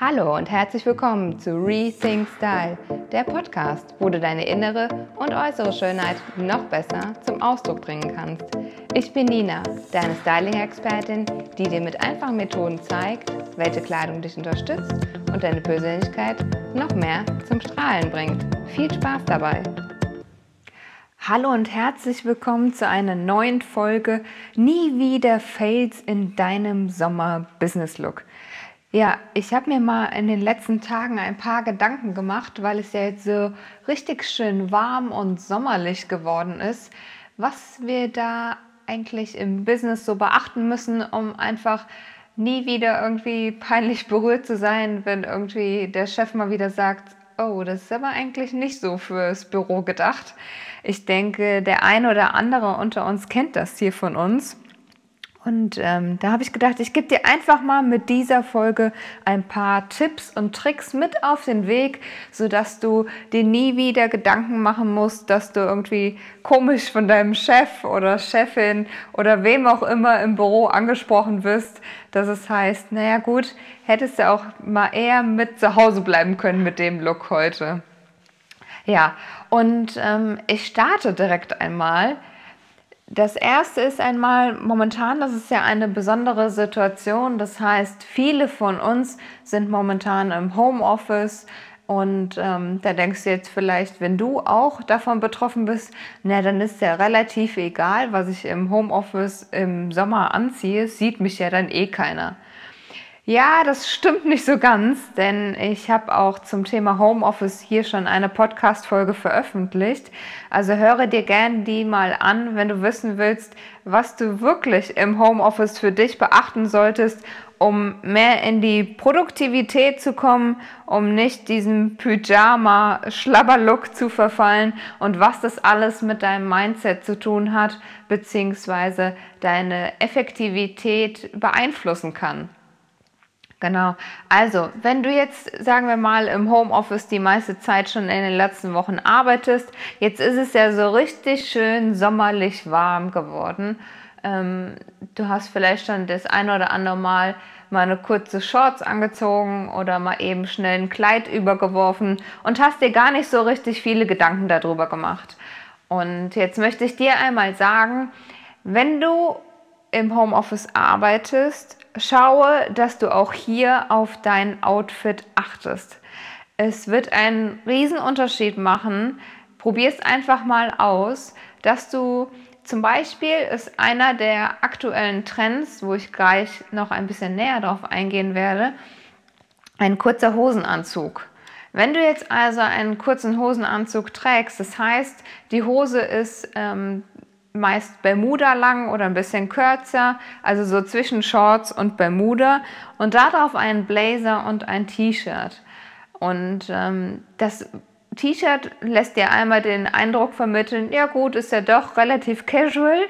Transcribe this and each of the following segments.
Hallo und herzlich willkommen zu Rethink Style, der Podcast, wo du deine innere und äußere Schönheit noch besser zum Ausdruck bringen kannst. Ich bin Nina, deine Styling-Expertin, die dir mit einfachen Methoden zeigt, welche Kleidung dich unterstützt und deine Persönlichkeit noch mehr zum Strahlen bringt. Viel Spaß dabei! Hallo und herzlich willkommen zu einer neuen Folge Nie wieder Fails in deinem Sommer-Business-Look. Ja, ich habe mir mal in den letzten Tagen ein paar Gedanken gemacht, weil es ja jetzt so richtig schön warm und sommerlich geworden ist, was wir da eigentlich im Business so beachten müssen, um einfach nie wieder irgendwie peinlich berührt zu sein, wenn irgendwie der Chef mal wieder sagt, oh, das ist aber eigentlich nicht so fürs Büro gedacht. Ich denke, der eine oder andere unter uns kennt das hier von uns. Und ähm, da habe ich gedacht, ich gebe dir einfach mal mit dieser Folge ein paar Tipps und Tricks mit auf den Weg, sodass du dir nie wieder Gedanken machen musst, dass du irgendwie komisch von deinem Chef oder Chefin oder wem auch immer im Büro angesprochen wirst, dass es heißt, naja gut, hättest du auch mal eher mit zu Hause bleiben können mit dem Look heute. Ja, und ähm, ich starte direkt einmal das erste ist einmal, momentan, das ist ja eine besondere Situation. Das heißt, viele von uns sind momentan im Homeoffice. Und ähm, da denkst du jetzt vielleicht, wenn du auch davon betroffen bist, na, dann ist ja relativ egal, was ich im Homeoffice im Sommer anziehe, sieht mich ja dann eh keiner. Ja, das stimmt nicht so ganz, denn ich habe auch zum Thema Homeoffice hier schon eine Podcast-Folge veröffentlicht. Also höre dir gerne die mal an, wenn du wissen willst, was du wirklich im Homeoffice für dich beachten solltest, um mehr in die Produktivität zu kommen, um nicht diesem Pyjama-Schlabberlook zu verfallen und was das alles mit deinem Mindset zu tun hat, beziehungsweise deine Effektivität beeinflussen kann. Genau. Also, wenn du jetzt, sagen wir mal, im Homeoffice die meiste Zeit schon in den letzten Wochen arbeitest, jetzt ist es ja so richtig schön sommerlich warm geworden. Ähm, du hast vielleicht schon das ein oder andere Mal mal eine kurze Shorts angezogen oder mal eben schnell ein Kleid übergeworfen und hast dir gar nicht so richtig viele Gedanken darüber gemacht. Und jetzt möchte ich dir einmal sagen, wenn du im Homeoffice arbeitest, schaue, dass du auch hier auf dein Outfit achtest. Es wird einen Unterschied machen. Probier es einfach mal aus, dass du zum Beispiel ist einer der aktuellen Trends, wo ich gleich noch ein bisschen näher darauf eingehen werde, ein kurzer Hosenanzug. Wenn du jetzt also einen kurzen Hosenanzug trägst, das heißt, die Hose ist ähm, meist Bermuda lang oder ein bisschen kürzer, also so zwischen Shorts und Bermuda und darauf einen Blazer und ein T-Shirt. Und ähm, das T-Shirt lässt dir einmal den Eindruck vermitteln, ja gut, ist ja doch relativ casual.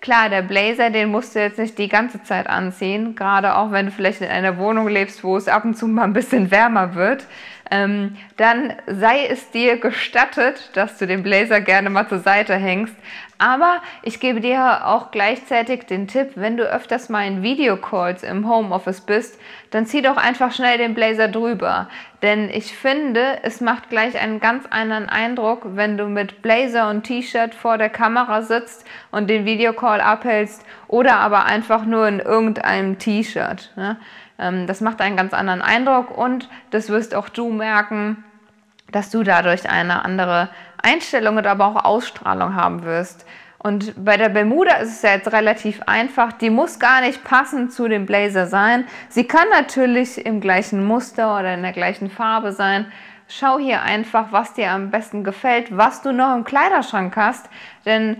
Klar, der Blazer, den musst du jetzt nicht die ganze Zeit anziehen, gerade auch wenn du vielleicht in einer Wohnung lebst, wo es ab und zu mal ein bisschen wärmer wird ähm, dann sei es dir gestattet, dass du den Blazer gerne mal zur Seite hängst. Aber ich gebe dir auch gleichzeitig den Tipp, wenn du öfters mal in Videocalls im Homeoffice bist, dann zieh doch einfach schnell den Blazer drüber. Denn ich finde, es macht gleich einen ganz anderen Eindruck, wenn du mit Blazer und T-Shirt vor der Kamera sitzt und den Videocall abhältst oder aber einfach nur in irgendeinem T-Shirt. Ne? Ähm, das macht einen ganz anderen Eindruck und das wirst auch du merken, dass du dadurch eine andere Einstellung und aber auch Ausstrahlung haben wirst. Und bei der Bermuda ist es ja jetzt relativ einfach. Die muss gar nicht passend zu dem Blazer sein. Sie kann natürlich im gleichen Muster oder in der gleichen Farbe sein. Schau hier einfach, was dir am besten gefällt, was du noch im Kleiderschrank hast. Denn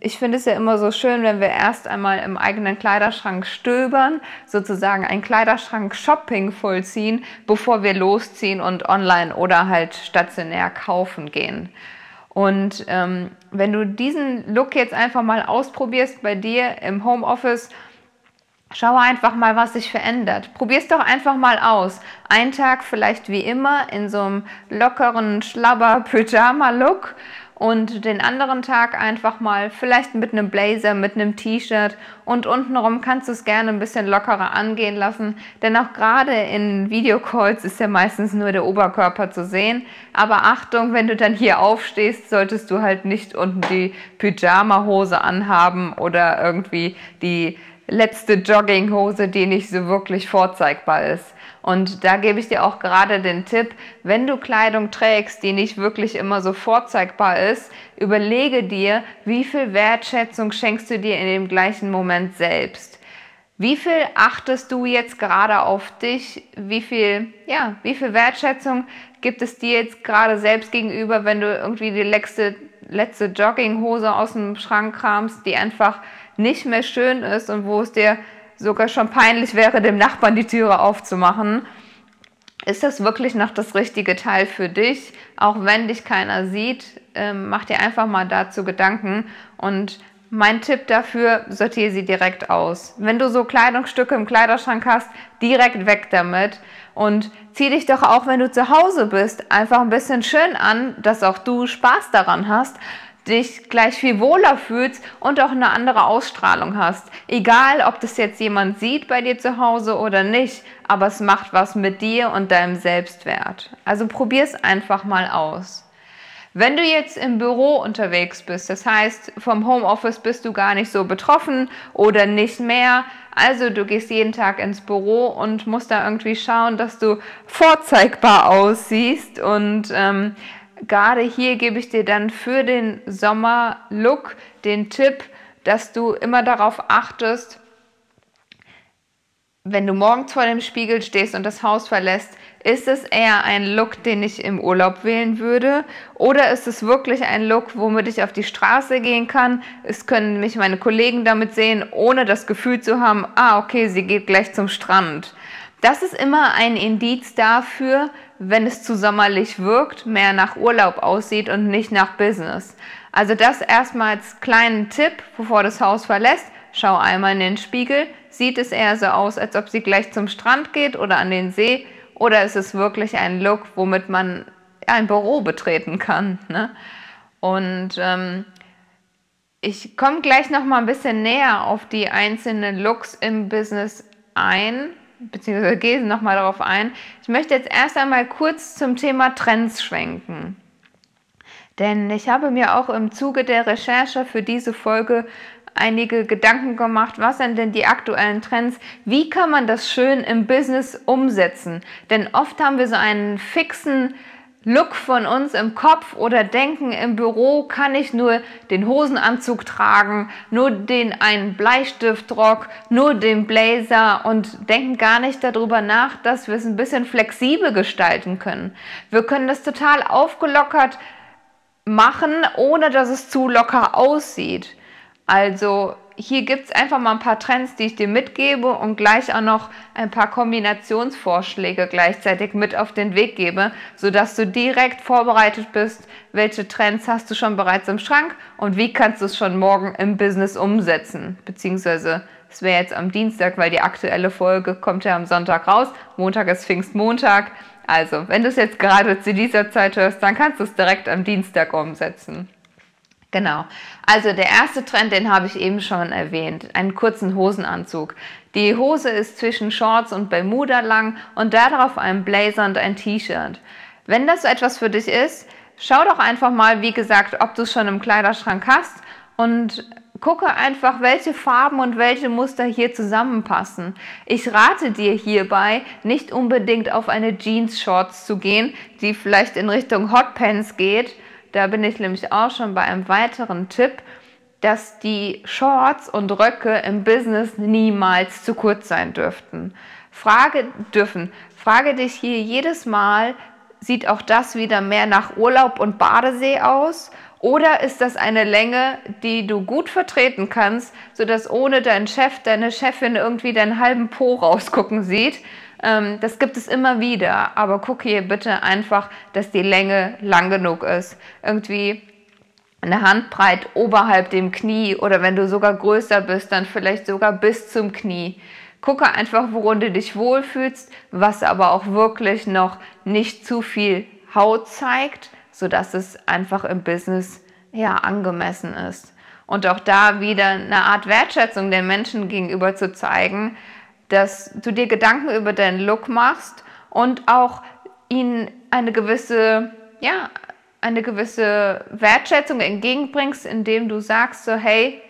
ich finde es ja immer so schön, wenn wir erst einmal im eigenen Kleiderschrank stöbern, sozusagen ein Kleiderschrank-Shopping vollziehen, bevor wir losziehen und online oder halt stationär kaufen gehen. Und ähm, wenn du diesen Look jetzt einfach mal ausprobierst bei dir im Homeoffice, schau einfach mal, was sich verändert. Probier es doch einfach mal aus. Ein Tag vielleicht wie immer in so einem lockeren Schlabber-Pyjama-Look und den anderen Tag einfach mal vielleicht mit einem Blazer, mit einem T-Shirt und untenrum kannst du es gerne ein bisschen lockerer angehen lassen, denn auch gerade in Videocalls ist ja meistens nur der Oberkörper zu sehen. Aber Achtung, wenn du dann hier aufstehst, solltest du halt nicht unten die Pyjama-Hose anhaben oder irgendwie die letzte Jogginghose, die nicht so wirklich vorzeigbar ist. Und da gebe ich dir auch gerade den Tipp, wenn du Kleidung trägst, die nicht wirklich immer so vorzeigbar ist, überlege dir, wie viel Wertschätzung schenkst du dir in dem gleichen Moment selbst. Wie viel achtest du jetzt gerade auf dich? Wie viel, ja, wie viel Wertschätzung gibt es dir jetzt gerade selbst gegenüber, wenn du irgendwie die letzte, letzte Jogginghose aus dem Schrank kramst, die einfach nicht mehr schön ist und wo es dir sogar schon peinlich wäre, dem Nachbarn die Türe aufzumachen. Ist das wirklich noch das richtige Teil für dich? Auch wenn dich keiner sieht, ähm, mach dir einfach mal dazu Gedanken und mein Tipp dafür, sortiere sie direkt aus. Wenn du so Kleidungsstücke im Kleiderschrank hast, direkt weg damit und zieh dich doch auch, wenn du zu Hause bist, einfach ein bisschen schön an, dass auch du Spaß daran hast dich gleich viel wohler fühlst und auch eine andere Ausstrahlung hast. Egal, ob das jetzt jemand sieht bei dir zu Hause oder nicht, aber es macht was mit dir und deinem Selbstwert. Also probier es einfach mal aus. Wenn du jetzt im Büro unterwegs bist, das heißt, vom Homeoffice bist du gar nicht so betroffen oder nicht mehr, also du gehst jeden Tag ins Büro und musst da irgendwie schauen, dass du vorzeigbar aussiehst und ähm, gerade hier gebe ich dir dann für den Sommerlook den Tipp, dass du immer darauf achtest, wenn du morgens vor dem Spiegel stehst und das Haus verlässt, ist es eher ein Look, den ich im Urlaub wählen würde? Oder ist es wirklich ein Look, womit ich auf die Straße gehen kann? Es können mich meine Kollegen damit sehen, ohne das Gefühl zu haben, ah, okay, sie geht gleich zum Strand. Das ist immer ein Indiz dafür, wenn es zu sommerlich wirkt, mehr nach Urlaub aussieht und nicht nach Business. Also das erstmal als kleinen Tipp, bevor das Haus verlässt. Schau einmal in den Spiegel. Sieht es eher so aus, als ob sie gleich zum Strand geht oder an den See? Oder ist es wirklich ein Look, womit man ein Büro betreten kann? Ne? Und ähm, ich komme gleich noch mal ein bisschen näher auf die einzelnen Looks im Business ein beziehungsweise gehe nochmal darauf ein. Ich möchte jetzt erst einmal kurz zum Thema Trends schwenken. Denn ich habe mir auch im Zuge der Recherche für diese Folge einige Gedanken gemacht, was sind denn die aktuellen Trends, wie kann man das schön im Business umsetzen. Denn oft haben wir so einen fixen Look von uns im Kopf oder denken im Büro kann ich nur den Hosenanzug tragen, nur den einen Bleistiftrock, nur den Blazer und denken gar nicht darüber nach, dass wir es ein bisschen flexibel gestalten können. Wir können das total aufgelockert machen, ohne dass es zu locker aussieht. Also hier gibt es einfach mal ein paar Trends, die ich dir mitgebe und gleich auch noch ein paar Kombinationsvorschläge gleichzeitig mit auf den Weg gebe, sodass du direkt vorbereitet bist, welche Trends hast du schon bereits im Schrank und wie kannst du es schon morgen im Business umsetzen. Beziehungsweise es wäre jetzt am Dienstag, weil die aktuelle Folge kommt ja am Sonntag raus. Montag ist Pfingstmontag. Also, wenn du es jetzt gerade zu dieser Zeit hörst, dann kannst du es direkt am Dienstag umsetzen. Genau. Also der erste Trend, den habe ich eben schon erwähnt, einen kurzen Hosenanzug. Die Hose ist zwischen Shorts und Bermuda lang und darauf ein Blazer und ein T-Shirt. Wenn das so etwas für dich ist, schau doch einfach mal, wie gesagt, ob du es schon im Kleiderschrank hast und gucke einfach, welche Farben und welche Muster hier zusammenpassen. Ich rate dir hierbei, nicht unbedingt auf eine Jeans-Shorts zu gehen, die vielleicht in Richtung Hotpants geht, da bin ich nämlich auch schon bei einem weiteren Tipp, dass die Shorts und Röcke im Business niemals zu kurz sein dürften. Frage dürfen. Frage dich hier jedes Mal, sieht auch das wieder mehr nach Urlaub und Badesee aus? Oder ist das eine Länge, die du gut vertreten kannst, sodass ohne deinen Chef, deine Chefin irgendwie deinen halben Po rausgucken sieht? Ähm, das gibt es immer wieder, aber guck hier bitte einfach, dass die Länge lang genug ist. Irgendwie eine Handbreit oberhalb dem Knie oder wenn du sogar größer bist, dann vielleicht sogar bis zum Knie. Gucke einfach, worin du dich wohlfühlst, was aber auch wirklich noch nicht zu viel Haut zeigt, sodass es einfach im Business ja, angemessen ist. Und auch da wieder eine Art Wertschätzung den Menschen gegenüber zu zeigen, dass du dir Gedanken über deinen Look machst und auch ihnen eine gewisse, ja, eine gewisse Wertschätzung entgegenbringst, indem du sagst so, hey,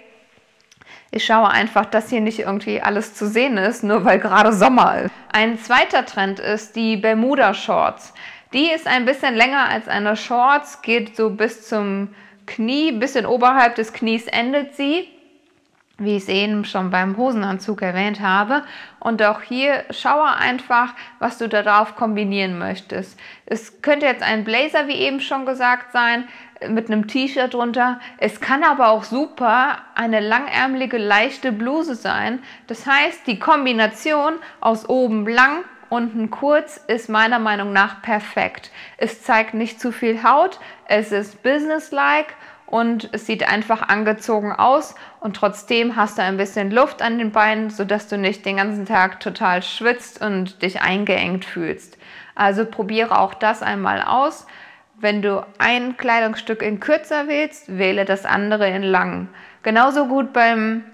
ich schaue einfach, dass hier nicht irgendwie alles zu sehen ist, nur weil gerade Sommer ist. Ein zweiter Trend ist die Bermuda Shorts. Die ist ein bisschen länger als eine Shorts, geht so bis zum Knie, bisschen oberhalb des Knies endet sie wie ich es eben schon beim Hosenanzug erwähnt habe. Und auch hier schaue einfach, was du darauf kombinieren möchtest. Es könnte jetzt ein Blazer, wie eben schon gesagt, sein, mit einem T-Shirt drunter. Es kann aber auch super eine langärmelige, leichte Bluse sein. Das heißt, die Kombination aus oben lang, unten kurz ist meiner Meinung nach perfekt. Es zeigt nicht zu viel Haut, es ist businesslike und es sieht einfach angezogen aus und trotzdem hast du ein bisschen Luft an den Beinen, sodass du nicht den ganzen Tag total schwitzt und dich eingeengt fühlst. Also probiere auch das einmal aus. Wenn du ein Kleidungsstück in kürzer wählst, wähle das andere in lang. Genauso gut beim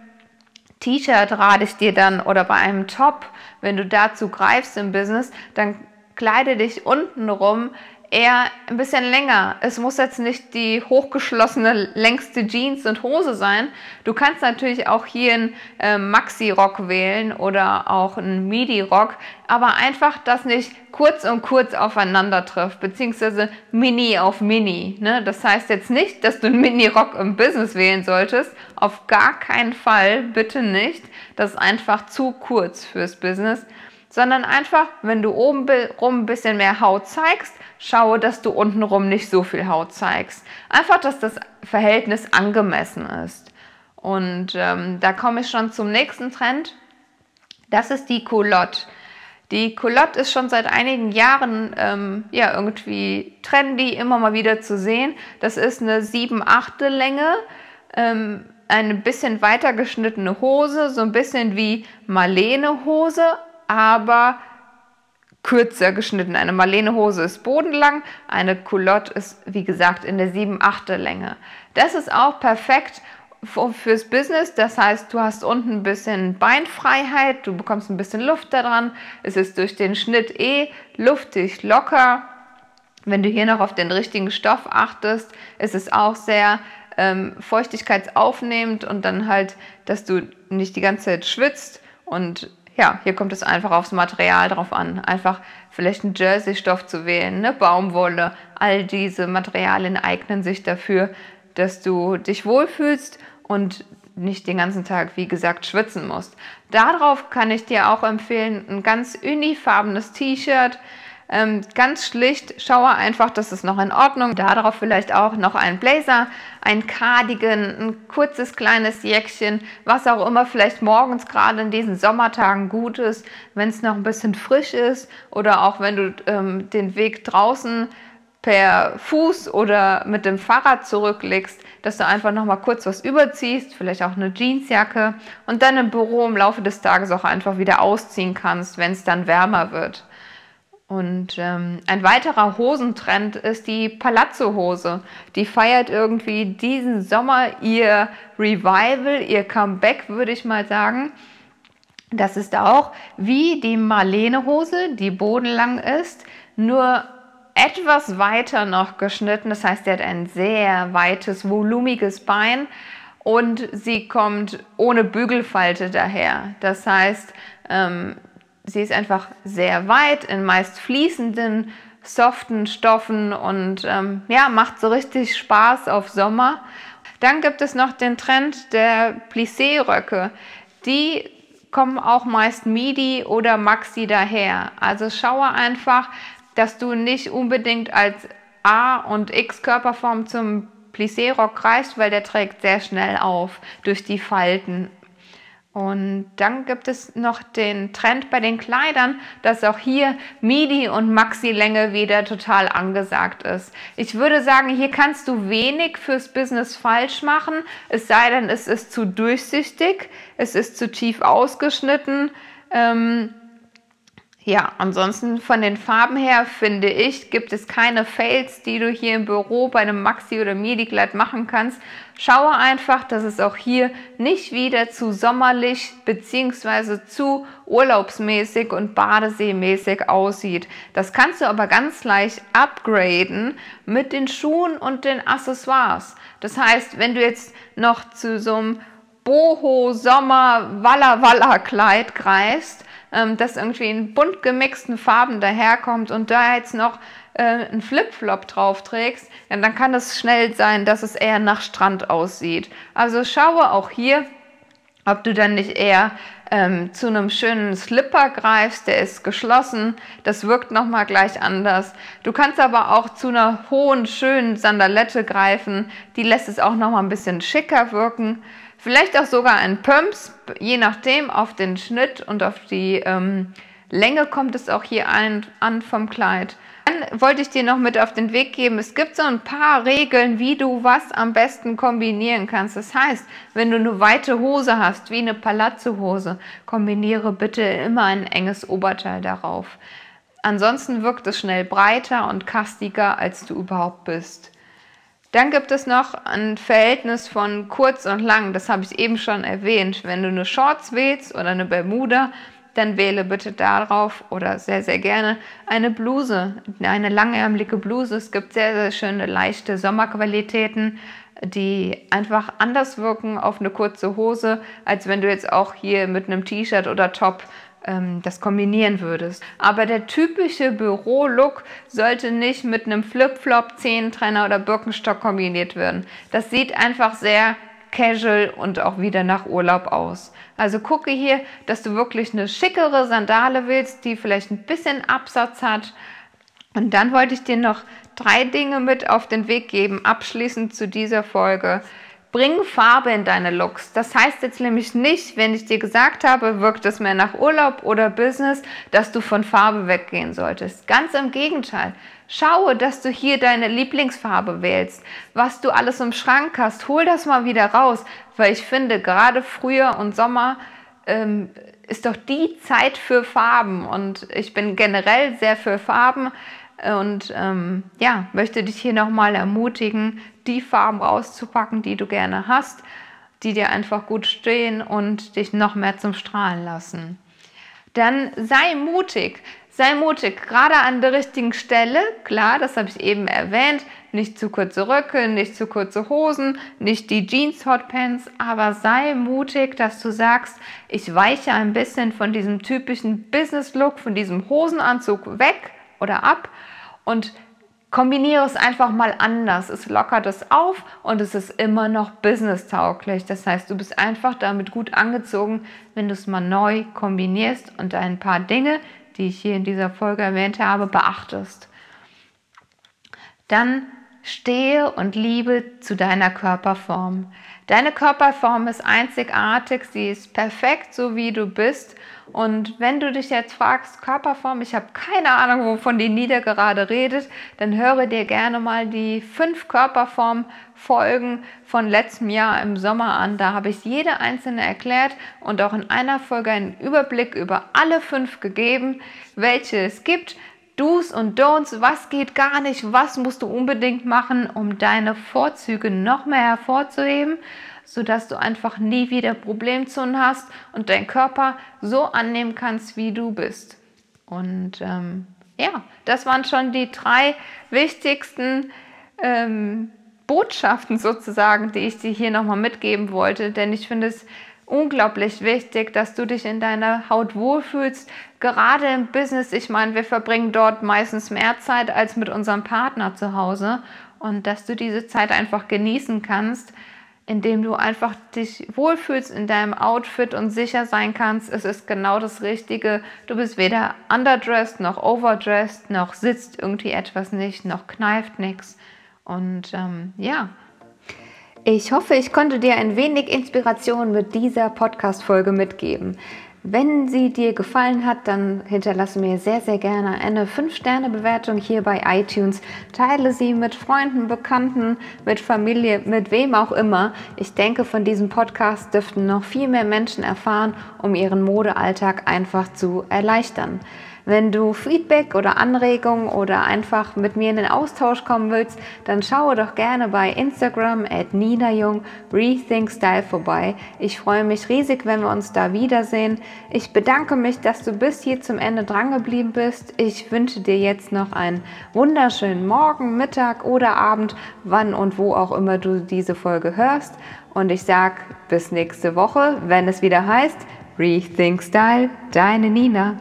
T-Shirt rate ich dir dann oder bei einem Top, wenn du dazu greifst im Business, dann kleide dich unten rum eher ein bisschen länger. Es muss jetzt nicht die hochgeschlossene längste Jeans und Hose sein. Du kannst natürlich auch hier einen äh, Maxi-Rock wählen oder auch einen Midi-Rock, aber einfach, dass nicht kurz und kurz aufeinander trifft, beziehungsweise Mini auf Mini. Ne? Das heißt jetzt nicht, dass du einen Mini-Rock im Business wählen solltest. Auf gar keinen Fall, bitte nicht. Das ist einfach zu kurz fürs Business sondern einfach, wenn du oben rum ein bisschen mehr Haut zeigst, schaue, dass du untenrum nicht so viel Haut zeigst. Einfach, dass das Verhältnis angemessen ist. Und ähm, da komme ich schon zum nächsten Trend. Das ist die Culotte. Die Culotte ist schon seit einigen Jahren ähm, ja, irgendwie trendy, immer mal wieder zu sehen. Das ist eine 7 8 Länge, ähm, eine bisschen weiter geschnittene Hose, so ein bisschen wie Marlene Hose, aber kürzer geschnitten. Eine Marlene-Hose ist bodenlang, eine Culotte ist, wie gesagt, in der 7 8 Länge. Das ist auch perfekt fürs Business. Das heißt, du hast unten ein bisschen Beinfreiheit, du bekommst ein bisschen Luft daran. Es ist durch den Schnitt eh luftig, locker. Wenn du hier noch auf den richtigen Stoff achtest, ist es auch sehr ähm, feuchtigkeitsaufnehmend und dann halt, dass du nicht die ganze Zeit schwitzt und ja, hier kommt es einfach aufs Material drauf an. Einfach vielleicht einen Jersey-Stoff zu wählen, eine Baumwolle. All diese Materialien eignen sich dafür, dass du dich wohlfühlst und nicht den ganzen Tag, wie gesagt, schwitzen musst. Darauf kann ich dir auch empfehlen, ein ganz unifarbenes T-Shirt, ähm, ganz schlicht, schaue einfach, das ist noch in Ordnung. Darauf vielleicht auch noch ein Blazer, ein Cardigan, ein kurzes kleines Jäckchen, was auch immer vielleicht morgens gerade in diesen Sommertagen gut ist, wenn es noch ein bisschen frisch ist oder auch wenn du ähm, den Weg draußen per Fuß oder mit dem Fahrrad zurücklegst, dass du einfach noch mal kurz was überziehst, vielleicht auch eine Jeansjacke und dann im Büro im Laufe des Tages auch einfach wieder ausziehen kannst, wenn es dann wärmer wird. Und ähm, ein weiterer Hosentrend ist die Palazzo-Hose. Die feiert irgendwie diesen Sommer ihr Revival, ihr Comeback, würde ich mal sagen. Das ist auch wie die Marlene-Hose, die bodenlang ist, nur etwas weiter noch geschnitten. Das heißt, sie hat ein sehr weites, volumiges Bein und sie kommt ohne Bügelfalte daher. Das heißt, ähm, sie ist einfach sehr weit in meist fließenden, soften Stoffen und ähm, ja, macht so richtig Spaß auf Sommer. Dann gibt es noch den Trend der Plissé-Röcke. Die kommen auch meist Midi oder Maxi daher. Also schaue einfach, dass du nicht unbedingt als A- und X-Körperform zum Plissé-Rock greifst, weil der trägt sehr schnell auf durch die Falten und dann gibt es noch den Trend bei den Kleidern, dass auch hier Midi und Maxi-Länge wieder total angesagt ist. Ich würde sagen, hier kannst du wenig fürs Business falsch machen, es sei denn, es ist zu durchsichtig, es ist zu tief ausgeschnitten. Ähm, Ja, ansonsten von den Farben her finde ich, gibt es keine Fails, die du hier im Büro bei einem Maxi oder Midi-Kleid machen kannst. Schaue einfach, dass es auch hier nicht wieder zu sommerlich bzw. zu urlaubsmäßig und badeseemäßig aussieht. Das kannst du aber ganz leicht upgraden mit den Schuhen und den Accessoires. Das heißt, wenn du jetzt noch zu so einem Boho Sommer Walla Walla Kleid greifst, ähm, das irgendwie in bunt gemixten Farben daherkommt und da jetzt noch äh, einen Flipflop drauf trägst, ja, dann kann es schnell sein, dass es eher nach Strand aussieht. Also schaue auch hier, ob du dann nicht eher ähm, zu einem schönen Slipper greifst, der ist geschlossen, das wirkt nochmal gleich anders. Du kannst aber auch zu einer hohen, schönen Sandalette greifen, die lässt es auch nochmal ein bisschen schicker wirken. Vielleicht auch sogar ein Pumps, je nachdem auf den Schnitt und auf die ähm, Länge kommt es auch hier ein, an vom Kleid. Dann wollte ich dir noch mit auf den Weg geben, es gibt so ein paar Regeln, wie du was am besten kombinieren kannst. Das heißt, wenn du eine weite Hose hast, wie eine Palazzo-Hose, kombiniere bitte immer ein enges Oberteil darauf. Ansonsten wirkt es schnell breiter und kastiger, als du überhaupt bist. Dann gibt es noch ein Verhältnis von kurz und lang. Das habe ich eben schon erwähnt. Wenn du eine Shorts wählst oder eine Bermuda, dann wähle bitte darauf oder sehr, sehr gerne eine Bluse, eine langärmelige Bluse. Es gibt sehr, sehr schöne, leichte Sommerqualitäten, die einfach anders wirken auf eine kurze Hose, als wenn du jetzt auch hier mit einem T-Shirt oder Top ähm, das kombinieren würdest. Aber der typische Büro-Look sollte nicht mit einem Flip-Flop, Zehentrenner oder Birkenstock kombiniert werden. Das sieht einfach sehr casual und auch wieder nach Urlaub aus. Also gucke hier, dass du wirklich eine schickere Sandale willst, die vielleicht ein bisschen Absatz hat. Und dann wollte ich dir noch drei Dinge mit auf den Weg geben, abschließend zu dieser Folge. Bring Farbe in deine Looks. Das heißt jetzt nämlich nicht, wenn ich dir gesagt habe, wirkt es mehr nach Urlaub oder Business, dass du von Farbe weggehen solltest. Ganz im Gegenteil. Schaue, dass du hier deine Lieblingsfarbe wählst. Was du alles im Schrank hast, hol das mal wieder raus, weil ich finde, gerade Frühjahr und Sommer ähm, ist doch die Zeit für Farben und ich bin generell sehr für Farben und ähm, ja, möchte dich hier nochmal ermutigen, die Farben rauszupacken, die du gerne hast, die dir einfach gut stehen und dich noch mehr zum Strahlen lassen. Dann sei mutig, sei mutig, gerade an der richtigen Stelle. Klar, das habe ich eben erwähnt. Nicht zu kurze Röcke, nicht zu kurze Hosen, nicht die Jeans Hotpants, aber sei mutig, dass du sagst, ich weiche ein bisschen von diesem typischen Business Look, von diesem Hosenanzug weg oder ab und kombiniere es einfach mal anders. Es lockert es auf und es ist immer noch business-tauglich. Das heißt, du bist einfach damit gut angezogen, wenn du es mal neu kombinierst und ein paar Dinge, die ich hier in dieser Folge erwähnt habe, beachtest. Dann stehe und liebe zu deiner Körperform. Deine Körperform ist einzigartig, sie ist perfekt, so wie du bist. Und wenn du dich jetzt fragst, Körperform, ich habe keine Ahnung, wovon die Nieder gerade redet, dann höre dir gerne mal die fünf Körperform-Folgen von letztem Jahr im Sommer an. Da habe ich jede einzelne erklärt und auch in einer Folge einen Überblick über alle fünf gegeben, welche es gibt. Do's und Don'ts, was geht gar nicht, was musst du unbedingt machen, um deine Vorzüge noch mehr hervorzuheben, sodass du einfach nie wieder Problemzonen hast und deinen Körper so annehmen kannst, wie du bist. Und ähm, ja, das waren schon die drei wichtigsten ähm, Botschaften sozusagen, die ich dir hier nochmal mitgeben wollte, denn ich finde es unglaublich wichtig, dass du dich in deiner Haut wohlfühlst. Gerade im Business, ich meine, wir verbringen dort meistens mehr Zeit als mit unserem Partner zu Hause und dass du diese Zeit einfach genießen kannst, indem du einfach dich wohlfühlst in deinem Outfit und sicher sein kannst, es ist genau das Richtige. Du bist weder underdressed noch overdressed, noch sitzt irgendwie etwas nicht, noch kneift nichts. Und ähm, ja, ich hoffe, ich konnte dir ein wenig Inspiration mit dieser Podcast-Folge mitgeben. Wenn sie dir gefallen hat, dann hinterlasse mir sehr, sehr gerne eine 5-Sterne-Bewertung hier bei iTunes. Teile sie mit Freunden, Bekannten, mit Familie, mit wem auch immer. Ich denke, von diesem Podcast dürften noch viel mehr Menschen erfahren, um ihren Modealltag einfach zu erleichtern. Wenn du Feedback oder Anregungen oder einfach mit mir in den Austausch kommen willst, dann schaue doch gerne bei Instagram at Nina Rethink Style vorbei. Ich freue mich riesig, wenn wir uns da wiedersehen. Ich bedanke mich, dass du bis hier zum Ende dran geblieben bist. Ich wünsche dir jetzt noch einen wunderschönen Morgen, Mittag oder Abend, wann und wo auch immer du diese Folge hörst. Und ich sage bis nächste Woche, wenn es wieder heißt Rethink Style, deine Nina.